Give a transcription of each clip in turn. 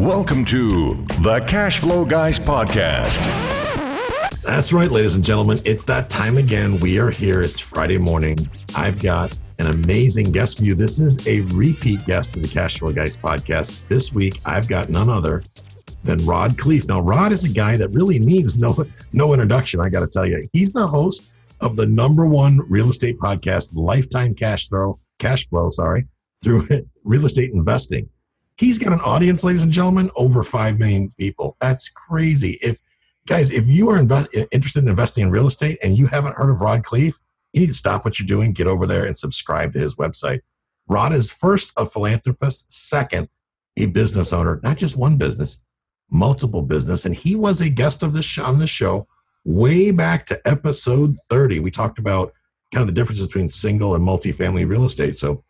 Welcome to the Cash Flow Guys podcast. That's right, ladies and gentlemen. It's that time again. We are here. It's Friday morning. I've got an amazing guest for you. This is a repeat guest of the Cash Flow Guys podcast. This week, I've got none other than Rod Khleif. Now, Rod is a guy that really needs no no introduction. I got to tell you, he's the host of the number one real estate podcast, Lifetime Cash Flow. Cash Flow, sorry, through real estate investing. He's got an audience, ladies and gentlemen, over 5 million people. That's crazy. If guys, if you are interested in investing in real estate and you haven't heard of Rod Khleif, you need to stop what you're doing, get over there and subscribe to his website. Rod is first a philanthropist, second a business owner, not just one business, multiple business. And he was a guest of this show, on this show way back to episode 30. We talked about kind of the differences between single and multifamily real estate. So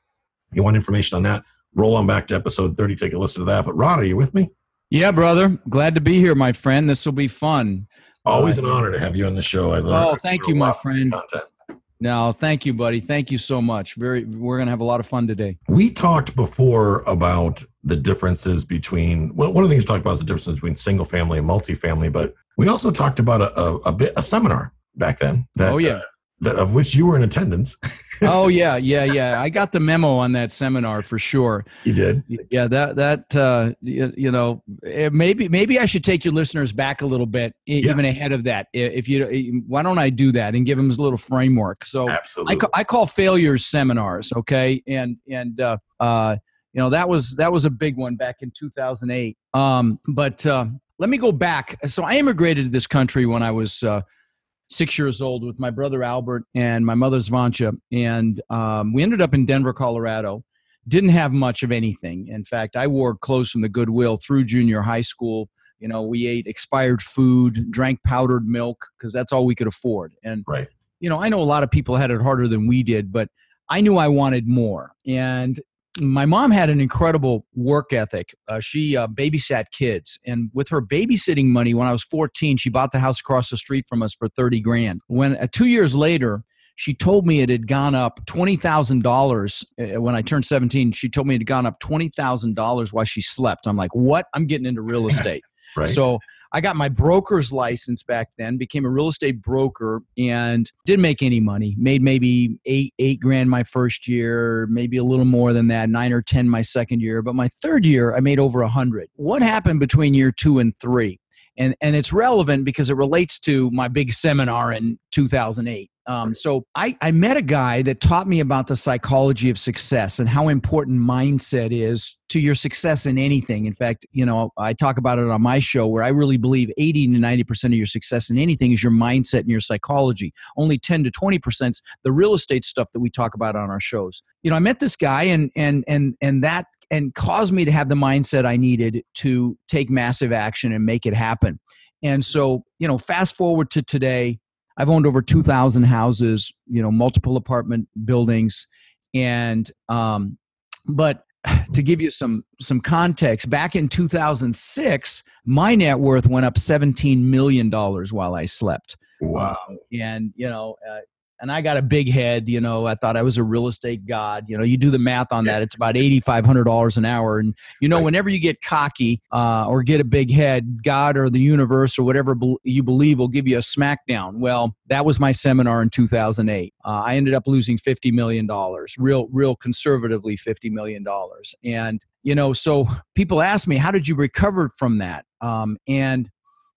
you want information on that, roll on back to episode 30, take a listen to that. But Rod, are you with me? Yeah, brother. Glad to be here, my friend. This will be fun. Always uh, an honor to have you on the show. I love. Oh, thank you, my friend. No, thank you, buddy. Thank you so much. Very, we're gonna have a lot of fun today. We talked before about the differences between. Well, one of the things we talked about is the difference between single family and multifamily, but we also talked about a, a, a bit a seminar back then. That, oh yeah. Uh, that, of which you were in attendance. oh yeah, yeah, yeah. I got the memo on that seminar for sure. You did. Yeah, that that uh, you, you know eh, maybe maybe I should take your listeners back a little bit yeah. even ahead of that. If you eh, why don't I do that and give them a little framework? So Absolutely. I, call, I call failures seminars. Okay, and and uh, uh, you know that was that was a big one back in 2008. Um, but uh, let me go back. So I immigrated to this country when I was. Uh, six years old with my brother Albert and my mother Svancha. And um, we ended up in Denver, Colorado. Didn't have much of anything. In fact, I wore clothes from the Goodwill through junior high school. You know, we ate expired food, drank powdered milk because that's all we could afford. And, right. you know, I know a lot of people had it harder than we did, but I knew I wanted more. And my mom had an incredible work ethic. Uh, she uh, babysat kids, and with her babysitting money, when I was 14, she bought the house across the street from us for 30 grand. When uh, two years later, she told me it had gone up twenty thousand dollars uh, when I turned 17. She told me it had gone up twenty thousand dollars while she slept. I'm like, what? I'm getting into real estate. right. So I got my broker's license back then, became a real estate broker, and didn't make any money. Made maybe eight eight grand my first year, maybe a little more than that, nine or ten my second year. But my third year, I made over a hundred. What happened between year two and three? And and it's relevant because it relates to my big seminar in 2008. Um, so I, I met a guy that taught me about the psychology of success and how important mindset is to your success in anything. In fact, you know, I talk about it on my show where I really believe 80 to 90% of your success in anything is your mindset and your psychology. Only 10 to 20% is the real estate stuff that we talk about on our shows. You know, I met this guy and and and and that and caused me to have the mindset I needed to take massive action and make it happen. And so, you know, fast forward to today, I've owned over 2,000 houses, you know, multiple apartment buildings, and um, but to give you some some context, back in 2006, my net worth went up 17 million dollars while I slept. Wow! and you know, uh, and I got a big head. You know, I thought I was a real estate god. You know, you do the math on that; it's about eighty five hundred dollars an hour. And you know, right. whenever you get cocky uh, or get a big head, God or the universe or whatever be- you believe will give you a smackdown. Well, that was my seminar in two thousand eight. Uh, I ended up losing fifty million dollars, real, real conservatively fifty million dollars. And you know, so people ask me, how did you recover from that? Um, and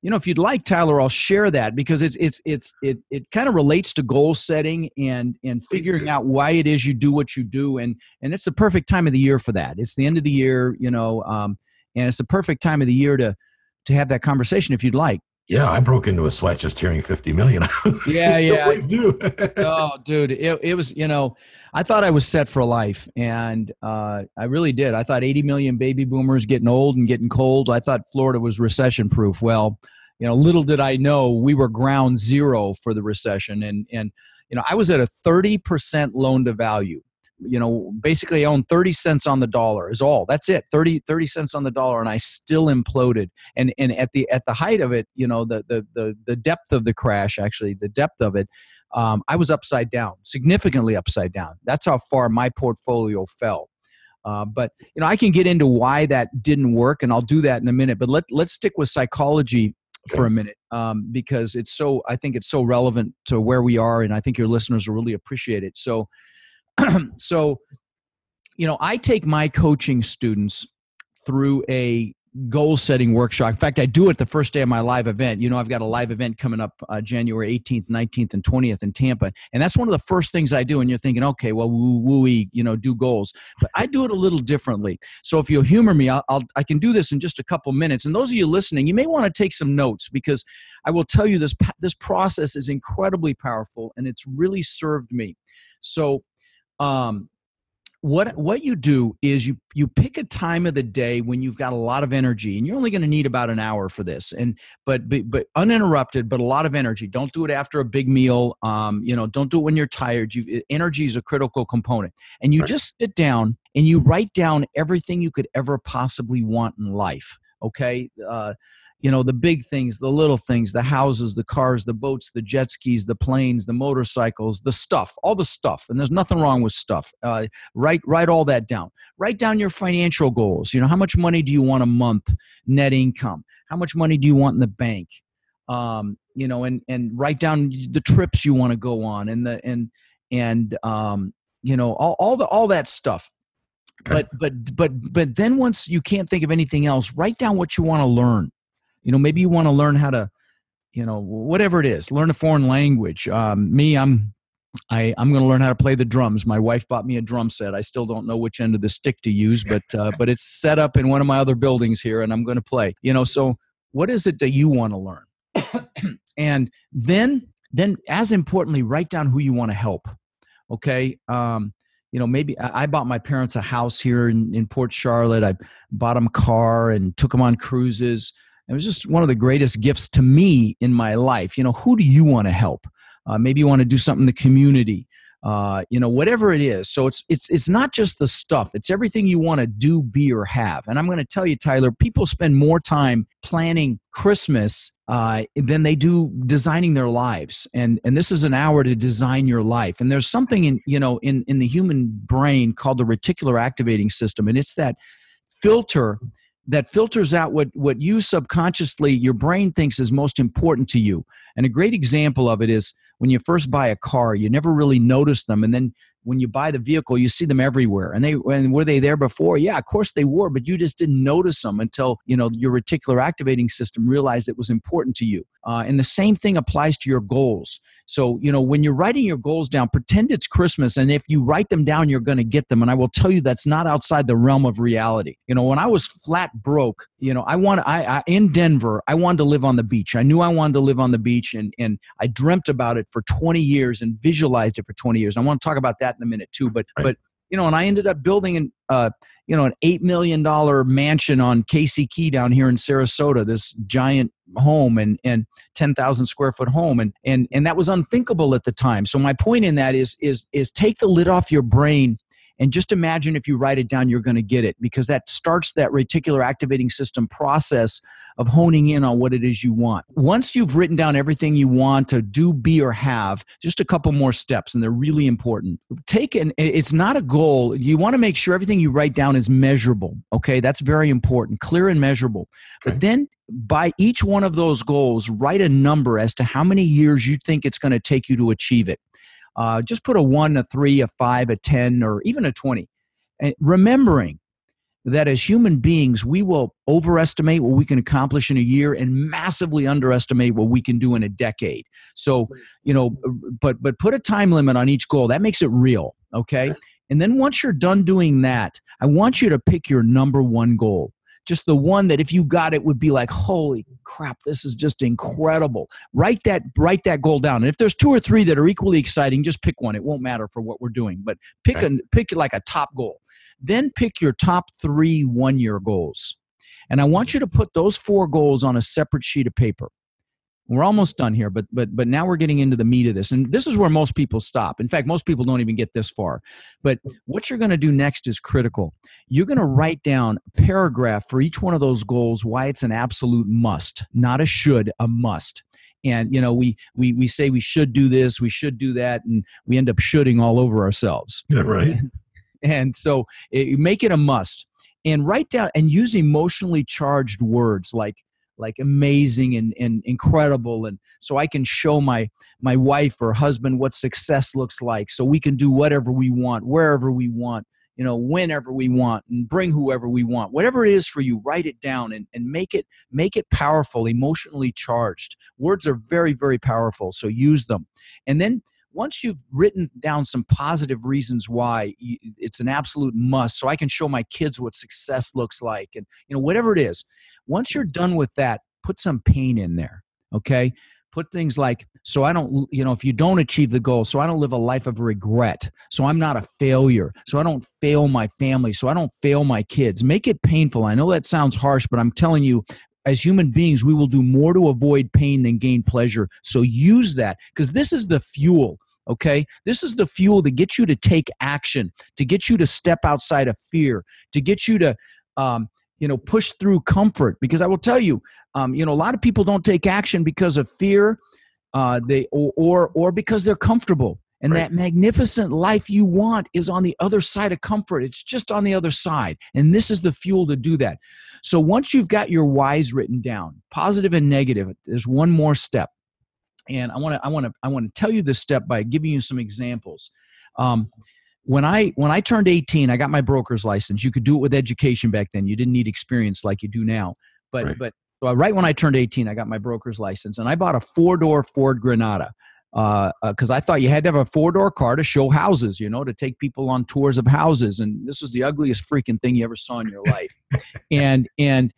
you know if you'd like tyler i'll share that because it's it's it's it, it kind of relates to goal setting and and figuring out why it is you do what you do and and it's the perfect time of the year for that it's the end of the year you know um, and it's the perfect time of the year to to have that conversation if you'd like yeah, I broke into a sweat just hearing 50 million. yeah, yeah. Please do. oh, dude, it, it was, you know, I thought I was set for life. And uh, I really did. I thought 80 million baby boomers getting old and getting cold. I thought Florida was recession proof. Well, you know, little did I know we were ground zero for the recession. And, and you know, I was at a 30% loan to value. You know basically I own 30 cents on the dollar is all. That's it. 30 30 cents on the dollar and i still imploded. And and at the at the height of it you know the the the, the depth of the crash actually the depth of it um, i was upside down significantly upside down. That's how far my portfolio fell. Uh, but you know, I can get into why that didn't work, and I'll do that in a minute. But let let's stick with psychology okay. for a minute um, because it's so. I think it's so relevant to where we are, and I think your listeners will really appreciate it. So, so you know, I take my coaching students through a goal setting workshop. In fact, I do it the first day of my live event. You know, I've got a live event coming up uh, January 18th, 19th, and 20th in Tampa. And that's one of the first things I do. And you're thinking, okay, well, woo woo you know, do goals. But I do it a little differently. So if you'll humor me, I'll, I'll, I can do this in just a couple minutes. And those of you listening, you may want to take some notes because I will tell you this, this process is incredibly powerful and it's really served me. So, um, what what you do is you you pick a time of the day when you've got a lot of energy and you're only going to need about an hour for this and but, but but uninterrupted but a lot of energy. Don't do it after a big meal um, you know don't do it when you're tired. You energy is a critical component. And you right. just sit down and you write down everything you could ever possibly want in life okay? Uh, you know the big things the little things the houses the cars the boats the jet skis the planes the motorcycles the stuff all the stuff and there's nothing wrong with stuff. Uh, write write all that down. Write down your financial goals. You know how much money do you want a month net income? How much money do you want in the bank? Um, you know and and write down the trips you want to go on and the and and um, you know all, all the all that stuff okay. but but but but then once you can't think of anything else write down what you want to learn you know maybe you want to learn how to you know whatever it is learn a foreign language um, me i'm I, I'm going to learn how to play the drums. My wife bought me a drum set. I still don't know which end of the stick to use, but uh, but it's set up in one of my other buildings here, and I'm going to play. You know, so what is it that you want to learn? and then then as importantly, write down who you want to help. Okay, um, you know maybe I, bought my parents a house here in, in Port Charlotte. I bought them a car and took them on cruises. It was just one of the greatest gifts to me in my life. You know, who do you want to help? Uh, maybe you want to do something in the community. Uh, you know, whatever it is. So it's it's it's not just the stuff. It's everything you want to do, be, or have. And I'm going to tell you, Tyler, people spend more time planning Christmas uh, than they do designing their lives. And and this is an hour to design your life. And there's something in you know in in the human brain called the reticular activating system, and it's that filter that filters out what what you subconsciously your brain thinks is most important to you and a great example of it is when you first buy a car you never really notice them and then when you buy the vehicle, you see them everywhere. And they and were they there before? Yeah, of course they were, but you just didn't notice them until you know your reticular activating system realized it was important to you. Uh, and the same thing applies to your goals. So you know when you're writing your goals down, pretend it's Christmas, and if you write them down, you're going to get them. And I will tell you that's not outside the realm of reality. You know when I was flat broke, you know I want I, I in Denver, I wanted to live on the beach. I knew I wanted to live on the beach, and and I dreamt about it for 20 years and visualized it for 20 years. I want to talk about that that in a minute too. But right. but you know, and I ended up building an uh, you know an eight million dollar mansion on Casey Key down here in Sarasota. This giant home and and ten thousand square foot home, and and and that was unthinkable at the time. So my point in that is is is take the lid off your brain and just imagine if you write it down, you're going to get it because that starts that reticular activating system process of honing in on what it is you want. Once you've written down everything you want to do, be, or have, just a couple more steps, and they're really important. Take an, it's not a goal. You want to make sure everything you write down is measurable. Okay, that's very important, clear and measurable. But then by each one of those goals, write a number as to how many years you think it's going to take you to achieve it. Uh, just put a one, a three, a five, a 10, or even a 20. And remembering that as human beings, we will overestimate what we can accomplish in a year and massively underestimate what we can do in a decade. So, you know, but but put a time limit on each goal. That makes it real, okay? And then once you're done doing that, I want you to pick your number one goal just the one that if you got it would be like holy crap this is just incredible. Write that write that goal down. And if there's two or three that are equally exciting just pick one. It won't matter for what we're doing but pick okay. a pick like a top goal. Then pick your top three one year goals. And i want mm-hmm. you to put those four goals on a separate sheet of paper we're almost done here but but but now we're getting into the meat of this. And this is where most people stop. In fact most people don't even get this far. But what you're going to do next is critical. You're going to write down a paragraph for each one of those goals why it's an absolute must not a should a must. And you know we we we say we should do this we should do that and we end up shooting all over ourselves. Yeah right. And so it, make it a must. And write down and use emotionally charged words like like amazing and, and incredible and so i can show my my wife or husband what success looks like. So we can do whatever we want wherever we want you know whenever we want and bring whoever we want. Whatever it is for you write it down and, and make it make it powerful emotionally charged. Words are very very powerful so use them. And then once you've written down some positive reasons why it's an absolute must so i can show my kids what success looks like and you know whatever it is once you're done with that put some pain in there okay? Put things like so i don't you know if you don't achieve the goal so i don't live a life of regret so i'm not a failure so i don't fail my family so i don't fail my kids. Make it painful. I know that sounds harsh but i'm telling you as human beings, we will do more to avoid pain than gain pleasure. So use that because this is the fuel. Okay. This is the fuel to get you to take action, to get you to step outside of fear, to get you to, um, you know, push through comfort. Because I will tell you, um, you know, a lot of people don't take action because of fear, uh, they or, or or because they're comfortable. And right. that magnificent life you want is on the other side of comfort. It's just on the other side. And this is the fuel to do that. So once you've got your whys written down, positive and negative, there's one more step. And I want to I want to I want to tell you this step by giving you some examples. Um, when I when I turned 18, I got my broker's license. You could do it with education back then. You didn't need experience like you do now. But right. but so right when I turned 18, I got my broker's license, and I bought a four door Ford Granada because uh, uh, I thought you had to have a four door car to show houses, you know, to take people on tours of houses, and this was the ugliest freaking thing you ever saw in your life. and and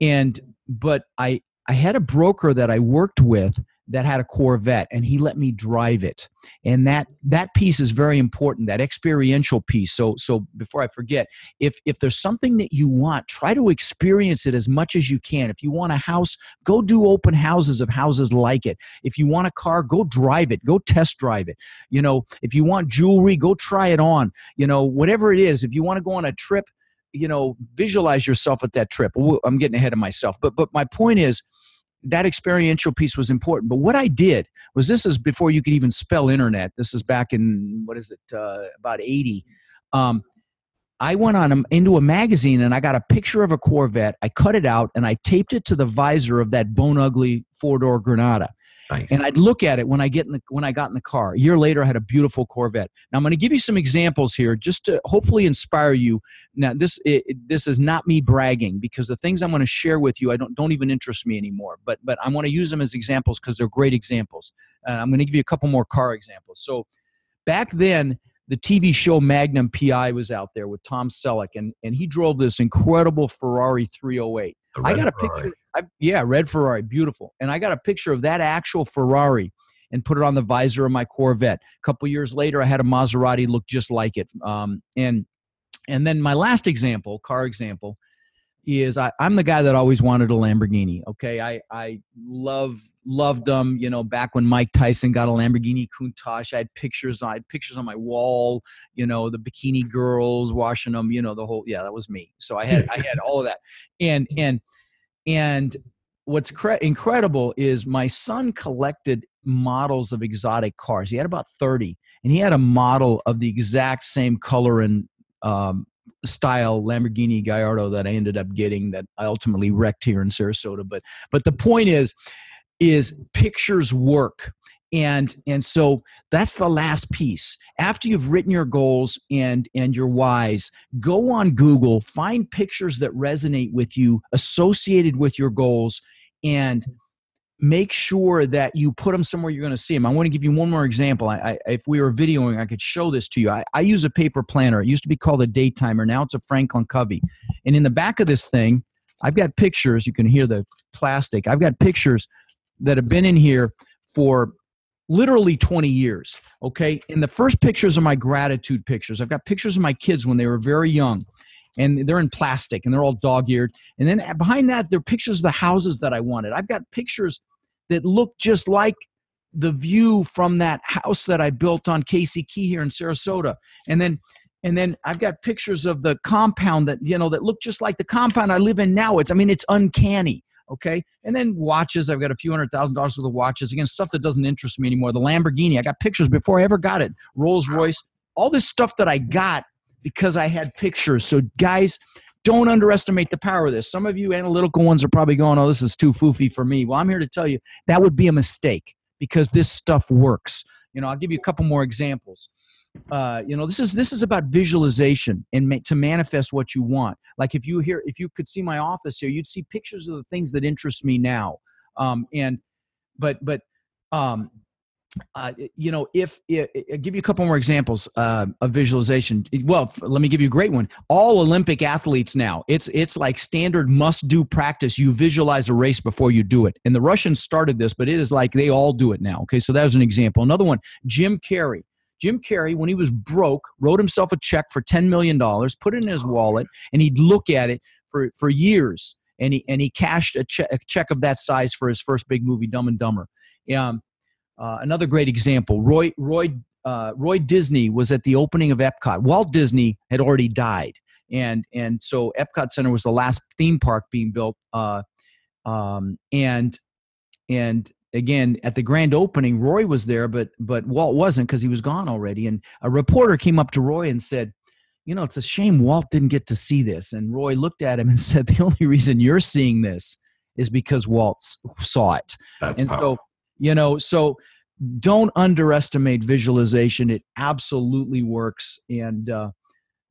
and but I I had a broker that I worked with that had a Corvette and he let me drive it. And that that piece is very important, that experiential piece. So so before I forget, if if there's something that you want, try to experience it as much as you can. If you want a house, go do open houses of houses like it. If you want a car, go drive it, go test drive it. You know, if you want jewelry, go try it on. You know, whatever it is, if you want to go on a trip, you know, visualize yourself at that trip. I'm getting ahead of myself. But but my point is that experiential piece was important. But what I did was this is before you could even spell internet. This is back in what is it uh, about eighty. Um, I went on a, into a magazine and I got a picture of a Corvette. I cut it out and I taped it to the visor of that bone ugly four door Granada. Nice. And I'd look at it when I get in the when I got in the car. A year later, I had a beautiful Corvette. Now I'm going to give you some examples here, just to hopefully inspire you. Now this it, this is not me bragging because the things I'm going to share with you I don't don't even interest me anymore. But but I want to use them as examples because they're great examples. Uh, I'm going to give you a couple more car examples. So back then, the TV show Magnum PI was out there with Tom Selleck, and and he drove this incredible Ferrari 308. I got a Ferrari. picture. I, yeah, red Ferrari, beautiful. And I got a picture of that actual Ferrari and put it on the visor of my Corvette. A couple years later, I had a Maserati look just like it. Um, and and then my last example, car example, is I, am the guy that always wanted a Lamborghini. Okay, I I love loved them. You know, back when Mike Tyson got a Lamborghini Countach, I had pictures. I had pictures on my wall. You know, the bikini girls washing them. You know, the whole yeah, that was me. So I had I had all of that, and and and what's cre- incredible is my son collected models of exotic cars. He had about 30, and he had a model of the exact same color and um, style Lamborghini Gallardo that I ended up getting that I ultimately wrecked here in Sarasota. But but the point is, is pictures work. And and so that's the last piece. After you've written your goals and and your whys, go on Google, find pictures that resonate with you associated with your goals and make sure that you put them somewhere you're going to see them. I want to give you one more example. I, I, if we were videoing, I could show this to you. I, I use a paper planner. It used to be called a daytimer. Now it's a Franklin Covey. And in the back of this thing, I've got pictures. You can hear the plastic. I've got pictures that have been in here for literally 20 years. Okay. And the first pictures are my gratitude pictures. I've got pictures of my kids when they were very young and they're in plastic and they're all dog-eared. And then behind that, there are pictures of the houses that I wanted. I've got pictures that look just like the view from that house that I built on Casey Key here in Sarasota. And then and then I've got pictures of the compound that you know that look just like the compound I live in now. It's I mean it's uncanny. Okay. And then watches. I've got a few hundred thousand dollars worth of watches. Again, stuff that doesn't interest me anymore. The Lamborghini. I got pictures before I ever got it. Rolls Royce. All this stuff that I got because I had pictures. So, guys, don't underestimate the power of this. Some of you analytical ones are probably going, oh, this is too foofy for me. Well, I'm here to tell you that would be a mistake because this stuff works. You know, I'll give you a couple more examples. Uh, you know, this is this is about visualization and ma- to manifest what you want. Like if you hear, if you could see my office here, you'd see pictures of the things that interest me now. Um, and but but um, uh, you know, if, if, if give you a couple more examples uh, of visualization. Well, let me give you a great one. All Olympic athletes now, it's it's like standard must do practice. You visualize a race before you do it. And the Russians started this, but it is like they all do it now. Okay, so that was an example. Another one, Jim Carrey. Jim Carrey, when he was broke, wrote himself a check for $10 million, put it in his wallet, and he'd look at it for, for years. And he, and he cashed a, che- a check of that size for his first big movie, Dumb and Dumber. Um, uh, another great example, Roy, Roy, uh, Roy Disney was at the opening of Epcot. Walt Disney had already died. And, and so Epcot Center was the last theme park being built. Uh, um, and, and again at the grand opening roy was there but but walt wasn't because he was gone already and a reporter came up to roy and said you know it's a shame walt didn't get to see this and roy looked at him and said the only reason you're seeing this is because walt saw it That's and powerful. so you know so don't underestimate visualization. It absolutely works and uh,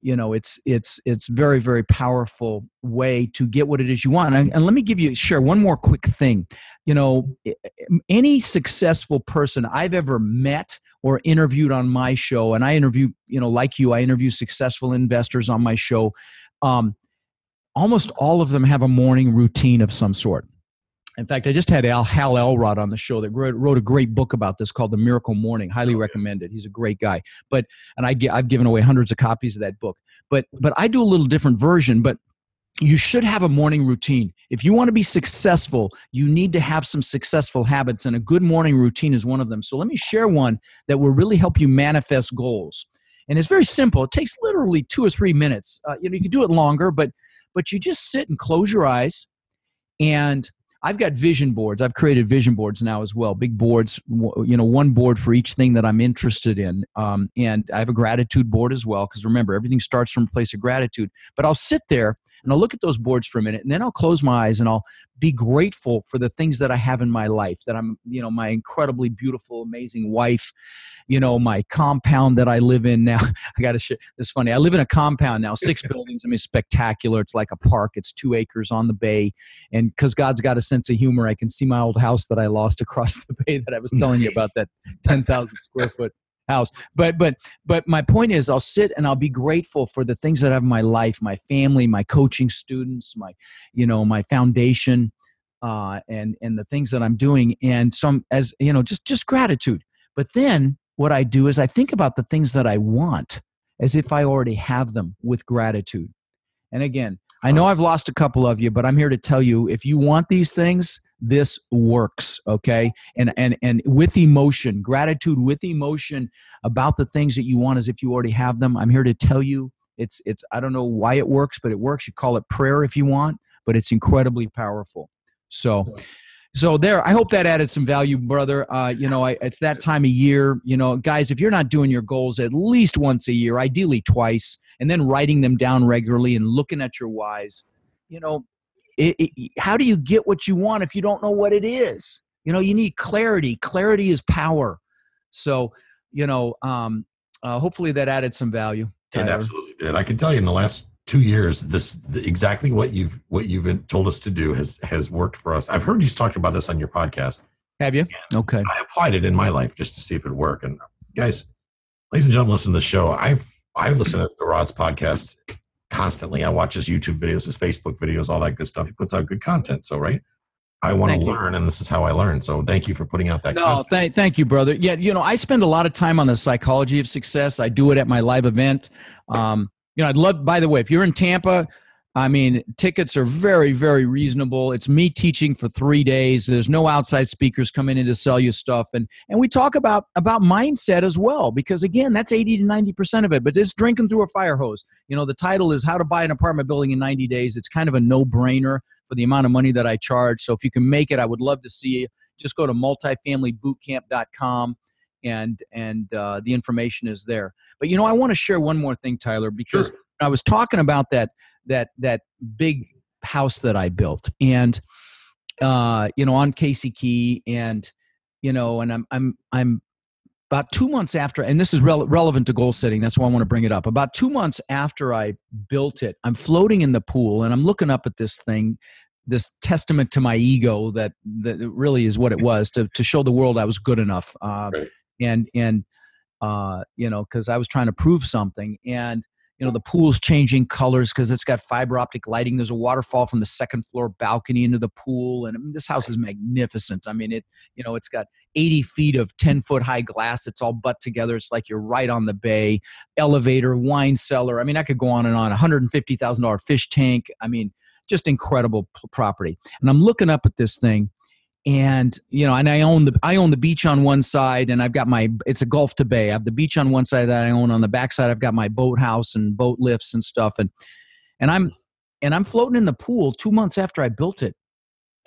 you know it's it's it's very very powerful way to get what it is you want. And, and let me give you share one more quick thing. You know any successful person i've ever met or interviewed on my show and i interview you know like you i interview successful investors on my show um, almost all of them have a morning routine of some sort in fact, I just had Al Hal Elrod on the show that wrote a great book about this called The Miracle Morning. Highly oh, recommended. He's a great guy. But and I I've given away hundreds of copies of that book. But but I do a little different version. But you should have a morning routine. If you want to be successful, you need to have some successful habits, and a good morning routine is one of them. So let me share one that will really help you manifest goals. And it's very simple. It takes literally two or three minutes. Uh, you know, you can do it longer, but but you just sit and close your eyes and I've got vision boards. I've created vision boards now as well. Big boards, you know, one board for each thing that I'm interested in. Um, and I have a gratitude board as well because remember, everything starts from a place of gratitude. But I'll sit there and I'll look at those boards for a minute and then I'll close my eyes and I'll be grateful for the things that I have in my life. That I'm, you know, my incredibly beautiful, amazing wife. You know, my compound that I live in now. I got to share. It's funny. I live in a compound now, six buildings. I mean, spectacular. It's like a park. It's two acres on the bay, and because God's got a sense of humor, I can see my old house that I lost across the bay that I was telling you about. That ten thousand square foot house. But but but my point is I'll sit and I'll be grateful for the things that I have in my life, my family, my coaching students, my you know, my foundation, uh, and and the things that I'm doing and some as you know, just just gratitude. But then what I do is I think about the things that I want as if I already have them with gratitude. And again, I know I've lost a couple of you, but I'm here to tell you if you want these things, this works okay? And and and with emotion gratitude with emotion about the things that you want as if you already have them. I'm here to tell you it's it's i don't know why it works but it works. You call it prayer if you want but it's incredibly powerful. So so there i hope that added some value brother. Uh, you know I, it's that time of year you know guys if you're not doing your goals at least once a year ideally twice and then writing them down regularly and looking at your whys you know it, it, how do you get what you want if you don't know what it is? You know, you need clarity. Clarity is power. So, you know, um, uh, hopefully that added some value. Tyler. It absolutely did. I can tell you in the last two years, this the, exactly what you've what you've told us to do has has worked for us. I've heard you talk about this on your podcast. Have you? Okay. I applied it in my life just to see if it would work. And guys, ladies and gentlemen, listen to the show. I've I listen to the Rod's podcast constantly. I watch his YouTube videos, his Facebook videos, all that good stuff. He puts out good content. So, right. I want to learn, and this is how I learn. So, thank you for putting out that. No, thank, thank you, brother. Yeah, you know, I spend a lot of time on the psychology of success. I do it at my live event. Um, you know, I'd love. By the way, if you're in Tampa, I mean, tickets are very, very reasonable. It's me teaching for three days. There's no outside speakers coming in to sell you stuff, and and we talk about about mindset as well because again, that's eighty to ninety percent of it. But it's drinking through a fire hose. You know, the title is "How to Buy an Apartment Building in 90 Days." It's kind of a no brainer for the amount of money that I charge. So if you can make it, I would love to see you. Just go to multifamilybootcamp.com and and uh, the information is there. But you know, I want to share one more thing, Tyler, because Sure. I was talking about that that that big house that I built, and uh, you know, on Casey Key, and you know, and I'm I'm I'm about two months after, and this is rele- relevant to goal setting. That's why I want to bring it up. About two months after I built it, I'm floating in the pool, and I'm looking up at this thing. This testament to my ego that that it really is what it was to to show the world I was good enough, uh, Right. and and uh, you know because I was trying to prove something, and you know the pool's changing colors because it's got fiber optic lighting. There's a waterfall from the second floor balcony into the pool and I mean, this house is magnificent. I mean it you know it's got 80 feet of 10 foot high glass it's all butt together. It's like you're right on the bay. Elevator wine cellar. I mean i could go on and on. $150000 fish tank. I mean just incredible p- property. And i'm looking up at this thing and you know and i own the i own the beach on one side and i've got my it's a gulf to bay. I have the beach on one side that i own. On the back side i've got my boat house and boat lifts and stuff. And and i'm and i'm floating in the pool two months after i built it.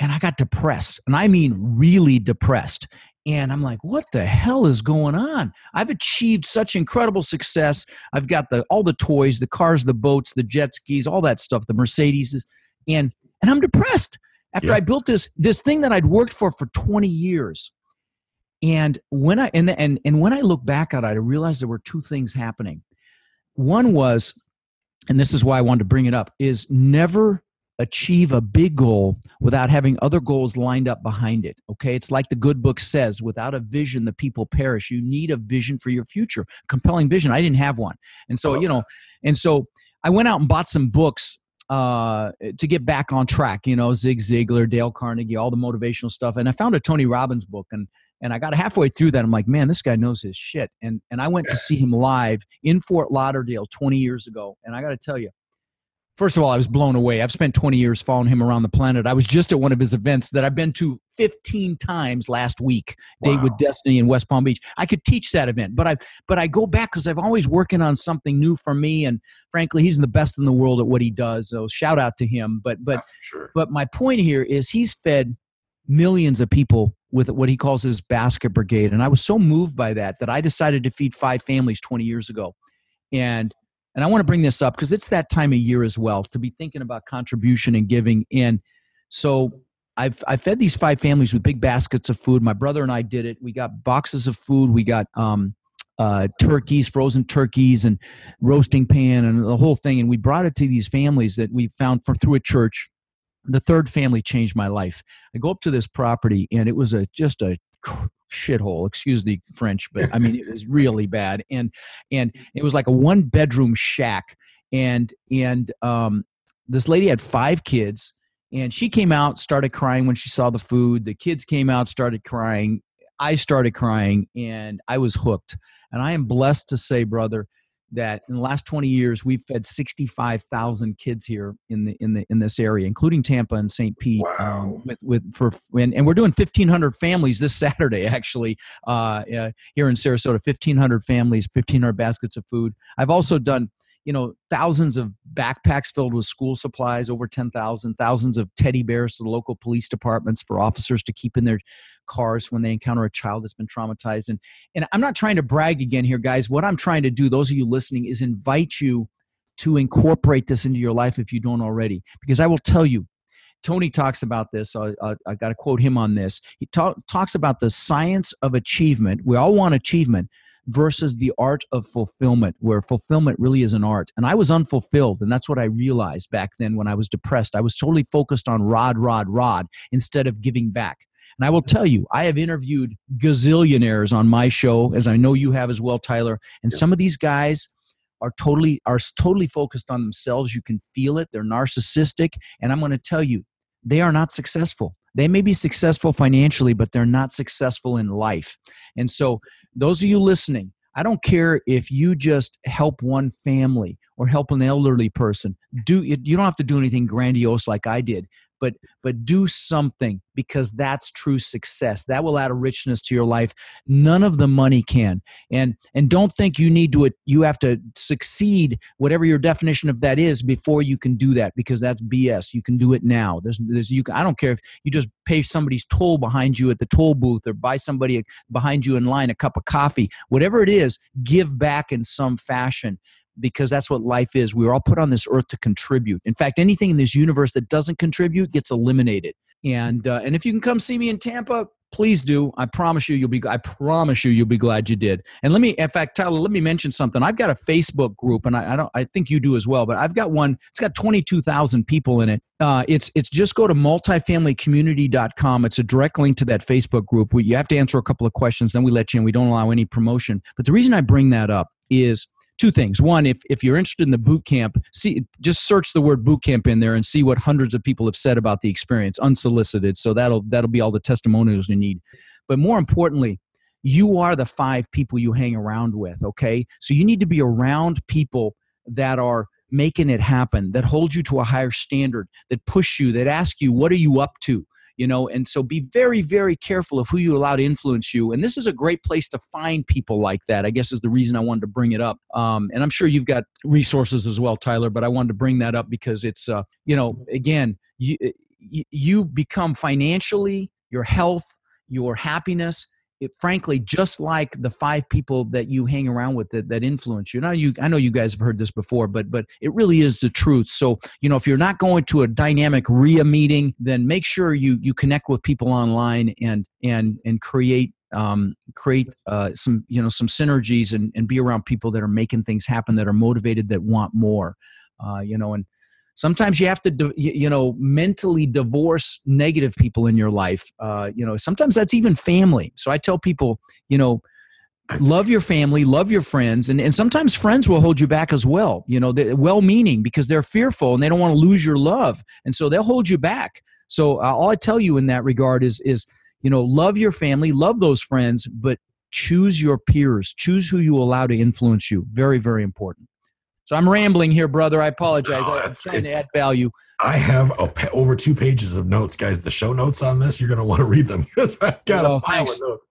And i got depressed. And i mean really depressed. And i'm like what the hell is going on? I've achieved such incredible success. I've got the all the toys the cars the boats the jet skis all that stuff the mercedes and and i'm depressed after Yeah. I built this this thing that I'd worked for for 20 years. And when I and and and when I look back at it, I realized there were two things happening. One was, and this is why I wanted to bring it up, is never achieve a big goal without having other goals lined up behind it. Okay, it's like the good book says: without a vision, the people perish. You need a vision for your future, compelling vision. I didn't have one, and so oh, you know, and so I went out and bought some books uh, to get back on track. You know, Zig Ziglar, Dale Carnegie, all the motivational stuff. And I found a Tony Robbins book, and and I got halfway through that. I'm like, man, this guy knows his shit. And and I went to see him live in Fort Lauderdale 20 years ago. And I got to tell you, first of all, I was blown away. I've spent 20 years following him around the planet. I was just at one of his events that I've been to 15 times last week. Date Wow. with Destiny in West Palm Beach. I could teach that event, but I but I go back because I've always working on something new for me. And frankly, he's the best in the world at what he does. So shout out to him. But but sure. but my point here is he's fed millions of people with what he calls his basket brigade. And I was so moved by that that I decided to feed five families 20 years ago. And and I want to bring this up because it's that time of year as well to be thinking about contribution and giving. And so I've I fed these five families with big baskets of food. My brother and I did it. We got boxes of food. We got um, uh, turkeys, frozen turkeys, and roasting pan, and the whole thing. And we brought it to these families that we found from through a church. The third family changed my life. I go up to this property, and it was a just a shithole. Excuse the French, but I mean it was really bad. And and it was like a one bedroom shack. And and um, this lady had five kids, and she came out, started crying when she saw the food. The kids came out, started crying. I started crying, and I was hooked. And I am blessed to say, brother, that in the last 20 years we've fed 65,000 kids here in the in the in this area including Tampa and St. Pete Wow. um, with with for and, and we're doing 1500 families this Saturday actually uh, uh, here in Sarasota 1500 families 1500 baskets of food I've also done you know thousands of backpacks filled with school supplies over 10,000 thousands of teddy bears to the local police departments for officers to keep in their cars when they encounter a child that's been traumatized. And and I'm not trying to brag again here guys. What I'm trying to do those of you listening is invite you to incorporate this into your life if you don't already. Because I will tell you Tony talks about this. Uh, uh, I, I, I got to quote him on this. He ta- talks about the science of achievement. We all want achievement versus the art of fulfillment, where fulfillment really is an art. And I was unfulfilled. And that's what I realized back then when I was depressed. I was totally focused on rod, rod, rod instead of giving back. And I will tell you, I have interviewed gazillionaires on my show, as I know you have as well, Tyler. And some of these guys are totally are totally focused on themselves. You can feel it. They're narcissistic. And I'm going to tell you, they are not successful. They may be successful financially, but they're not successful in life. And so, those of you listening, I don't care if you just help one family or help an elderly person. Do you don't have to do anything grandiose like i did but but do something because that's true success. That will add a richness to your life. None of the money can. And and don't think you need to you have to succeed whatever your definition of that is before you can do that because that's bs you can do it now. There's there's you i don't care if you just pay somebody's toll behind you at the toll booth or buy somebody behind you in line a cup of coffee. Whatever it is give back in some fashion because that's what life is. We are all put on this earth to contribute. In fact, anything in this universe that doesn't contribute gets eliminated. And uh, and if you can come see me in Tampa, please do. I promise you, you'll be. I promise you, you'll be glad you did. And let me, in fact, Tyler, let me mention something. I've got a Facebook group, and I, I don't. I think you do as well. But I've got one. It's got twenty two thousand people in it. Uh, it's it's just go to multifamilycommunity.com. It's a direct link to that Facebook group. You have to answer a couple of questions, then we let you in. We don't allow any promotion. But the reason I bring that up is two things. One, if, if you're interested in the boot camp, see just search the word boot camp in there and see what hundreds of people have said about the experience, unsolicited. So that'll that'll be all the testimonials you need. But more importantly, you are the five people you hang around with, okay? So you need to be around people that are making it happen, that hold you to a higher standard, that push you, that ask you, what are you up to? You know and so be very very careful of who you allow to influence you and this is a great place to find people like that i guess is the reason i wanted to bring it up um, and i'm sure you've got resources as well tyler but i wanted to bring that up because it's uh, you know again you, you become financially your health your happiness it, frankly, just like the five people that you hang around with that, that influence you. Now, you I know you guys have heard this before, but but it really is the truth. So you know, if you're not going to a dynamic RIA meeting, then make sure you you connect with people online and and and create um, create uh, some you know some synergies and, and be around people that are making things happen that are motivated that want more uh, you know and sometimes you have to you know mentally divorce negative people in your life uh, you know sometimes that's even family. So i tell people you know love your family love your friends and, and sometimes friends will hold you back as well you know well meaning because they're fearful and they don't want to lose your love and so they'll hold you back. So uh, all i tell you in that regard is is you know love your family love those friends but choose your peers. Choose who you allow to influence you. Very very important so I'm rambling here, brother. I apologize. No, I'm trying to add value. I have a, over two pages of notes, guys. The show notes on this, you're going to want to read them because I've got oh, a pile thanks. of notes.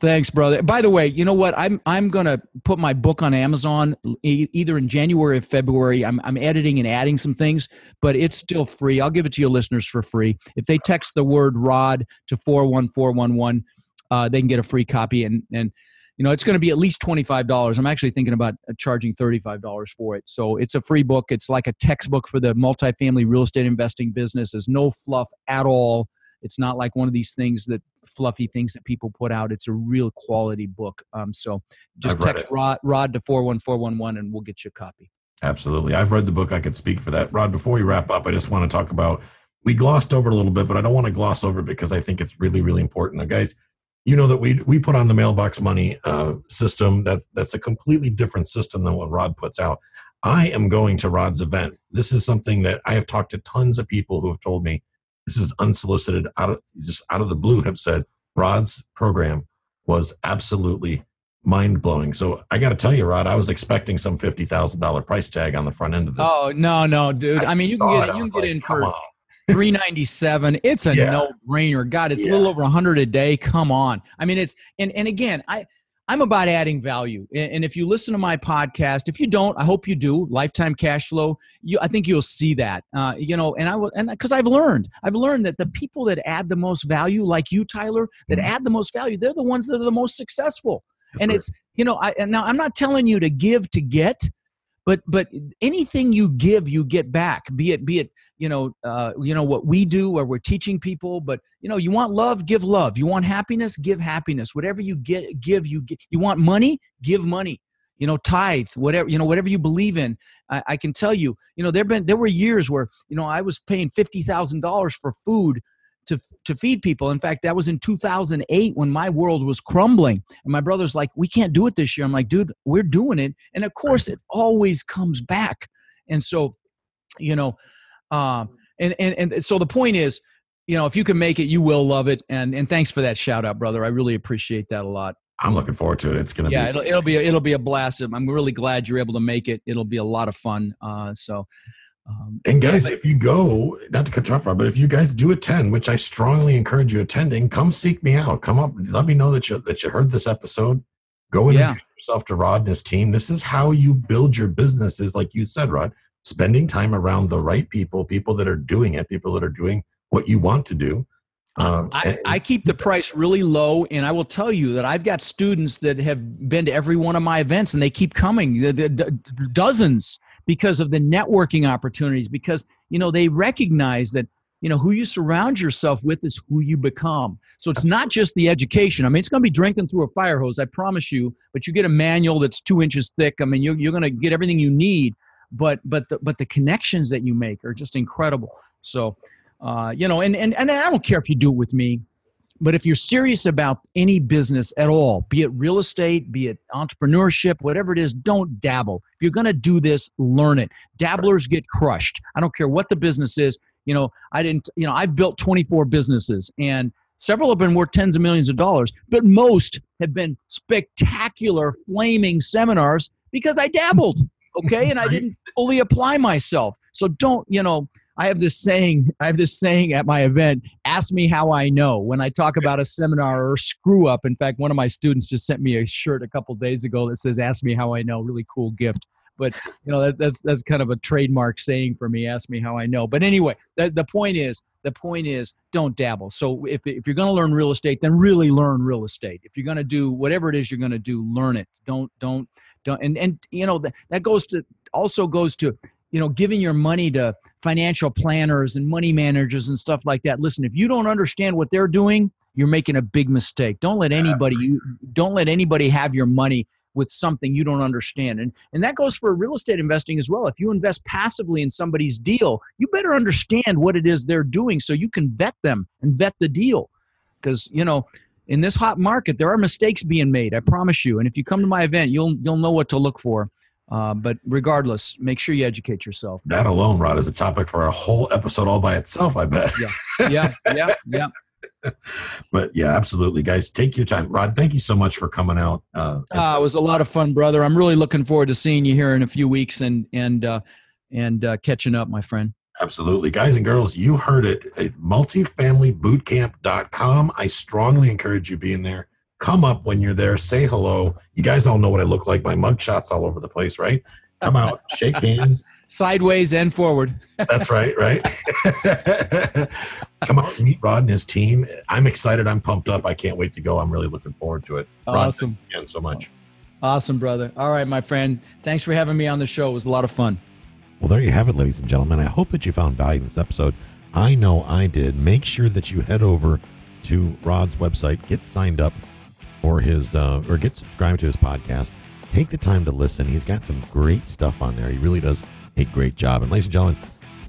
Thanks, brother. By the way, you know what? I'm I'm gonna put my book on Amazon e- either in January or February. I'm I'm editing and adding some things, but it's still free. I'll give it to your listeners for free. If they text the word "rod" to four one four one one, uh, they can get a free copy. And and you know it's going to be at least $25 i'm actually thinking about uh, charging $35 for it. So it's a free book. It's like a textbook for the multifamily real estate investing business. There's no fluff at all. It's not like one of these things that fluffy things that people put out. It's a real quality book. Um, so just text rod, rod to 41411 and we'll get you a copy. Absolutely. I've read the book. I could speak for that. Rod before we wrap up i just want to talk about we glossed over a little bit but i don't want to gloss over because i think it's really really important. Now guys you know that we we put on the mailbox money uh, system that that's a completely different system than what Rod puts out. I am going to Rod's event. This is something that I have talked to tons of people who have told me this is unsolicited out of just out of the blue have said Rod's program was absolutely mind blowing. So I got to tell you, Rod, I was expecting some fifty thousand dollar price tag on the front end of this. Oh no, no, dude! I, I mean, you can get you can get like, in for 397 it's a yeah. no-brainer god it's yeah. a little over 100 a day come on i mean it's and and again i i'm about adding value and, if you listen to my podcast if you don't i hope you do lifetime cash flow you i think you'll see that uh, you know and i will and because i've learned i've learned that the people that add the most value like you tyler that mm-hmm. add the most value they're the ones that are the most successful That's and right. it's you know i now i'm not telling you to give to get but but anything you give you get back be it be it you know uh, you know what we do where we're teaching people but you know you want love give love. You want happiness give happiness. Whatever you get give you get you want money give money. You know tithe whatever you know whatever you believe in. I, I can tell you you know there been there were years where you know i was paying $50000 for food to to feed people. In fact, that was in 2008 when my world was crumbling. And my brother's like, "We can't do it this year." I'm like, "Dude, we're doing it." And of course, it always comes back. And so, you know, um, and and and so the point is, you know, if you can make it, you will love it. And and thanks for that shout out, brother. I really appreciate that a lot. I'm looking forward to it. It's going to yeah, be it'll, it'll be a, it'll be a blast. I'm really glad you're able to make it. It'll be a lot of fun. Uh, so, um, and guys, if you go, not to cut you off, Rob, but if you guys do attend, which I strongly encourage you attending, come seek me out. Come up, let me know that you that you heard this episode. Go and yeah. yourself to Rod and his team. This is how you build your businesses, like you said, Rod. Spending time around the right people, people that are doing it, people that are doing what you want to do. Um, I, I, keep the price really low, and I will tell you that I've got students that have been to every one of my events, and they keep coming, dozens, because of the networking opportunities. Because you know they recognize that you know who you surround yourself with is who you become. So it's not just the education. I mean, it's going to be drinking through a fire hose, I promise you. But you get a manual that's two inches thick. I mean, you're you're going to get everything you need. But but the, but the connections that you make are just incredible. So uh, you know, and, and, and I don't care if you do it with me, but if you're serious about any business at all, be it real estate, be it entrepreneurship, whatever it is, don't dabble. If you're going to do this, learn it. Dabblers get crushed. I don't care what the business is. You know, I didn't, you know, I've built 24 businesses and several have been worth tens of millions of dollars, but most have been spectacular, flaming seminars because I dabbled. Okay. And I didn't fully apply myself. So don't, you know, I have this saying, I have this saying at my event, ask me how I know when I talk about a seminar or screw up. In fact, one of my students just sent me a shirt a couple days ago that says, ask me how I know, really cool gift. But you know, that, that's, that's kind of a trademark saying for me, ask me how I know. But anyway, the, the point is, the point is don't dabble. So if, if you're going to learn real estate, then really learn real estate. If you're going to do whatever it is you're going to do, learn it. Don't, don't, don't. And, and, you know, that, that goes to, also goes to you know giving your money to financial planners and money managers and stuff like that. Listen if you don't understand what they're doing you're making a big mistake. Don't let anybody you don't let anybody have your money with something you don't understand. And and that goes for real estate investing as well. If you invest passively in somebody's deal you better understand what it is they're doing so you can vet them and vet the deal. Because you know in this hot market there are mistakes being made i promise you. And if you come to my event you'll you'll know what to look for uh, but regardless, make sure you educate yourself. That alone, Rod, is a topic for a whole episode all by itself. I bet. Yeah, yeah, yeah, yeah. but yeah, absolutely, guys. Take your time, Rod. Thank you so much for coming out. Uh, uh, it was a lot of fun, brother. I'm really looking forward to seeing you here in a few weeks and and uh, and uh, catching up, my friend. Absolutely. Guys and girls, you heard it. Multifamilybootcamp.com. I strongly encourage you being there come up when you're there, say hello. You guys all know what I look like. My mugshots all over the place, right? Come out, shake hands. Sideways and forward. That's right, right? Come out meet Rod and his team. I'm excited. I'm pumped up. I can't wait to go. I'm really looking forward to it. Awesome. Rod, again so much. Awesome, brother. All right, my friend. Thanks for having me on the show. It was a lot of fun. Well, there you have it, ladies and gentlemen. I hope that you found value in this episode. I know I did. Make sure that you head over to Rod's website, get signed up or his uh, or get subscribed to his podcast. Take the time to listen. He's got some great stuff on there. He really does a great job. And ladies and gentlemen,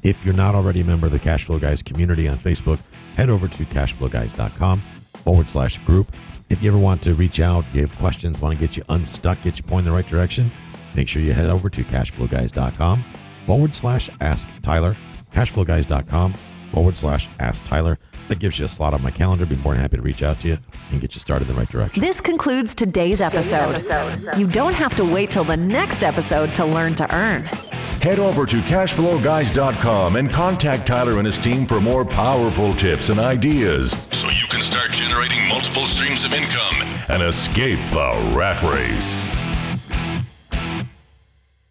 if you're not already a member of the Cashflow Guys community on Facebook, head over to cashflowguys.com forward slash group. If you ever want to reach out, you have questions, want to get you unstuck, get you pointed in the right direction, make sure you head over to cashflowguys.com forward slash ask Tyler, cashflowguys.com forward slash ask Tyler. That gives you a slot on my calendar. Be more than happy to reach out to you and get you started in the right direction. This concludes today's episode. You don't have to wait till the next episode to learn to earn. Head over to cashflowguys.com and contact Tyler and his team for more powerful tips and ideas so you can start generating multiple streams of income and escape the rat race.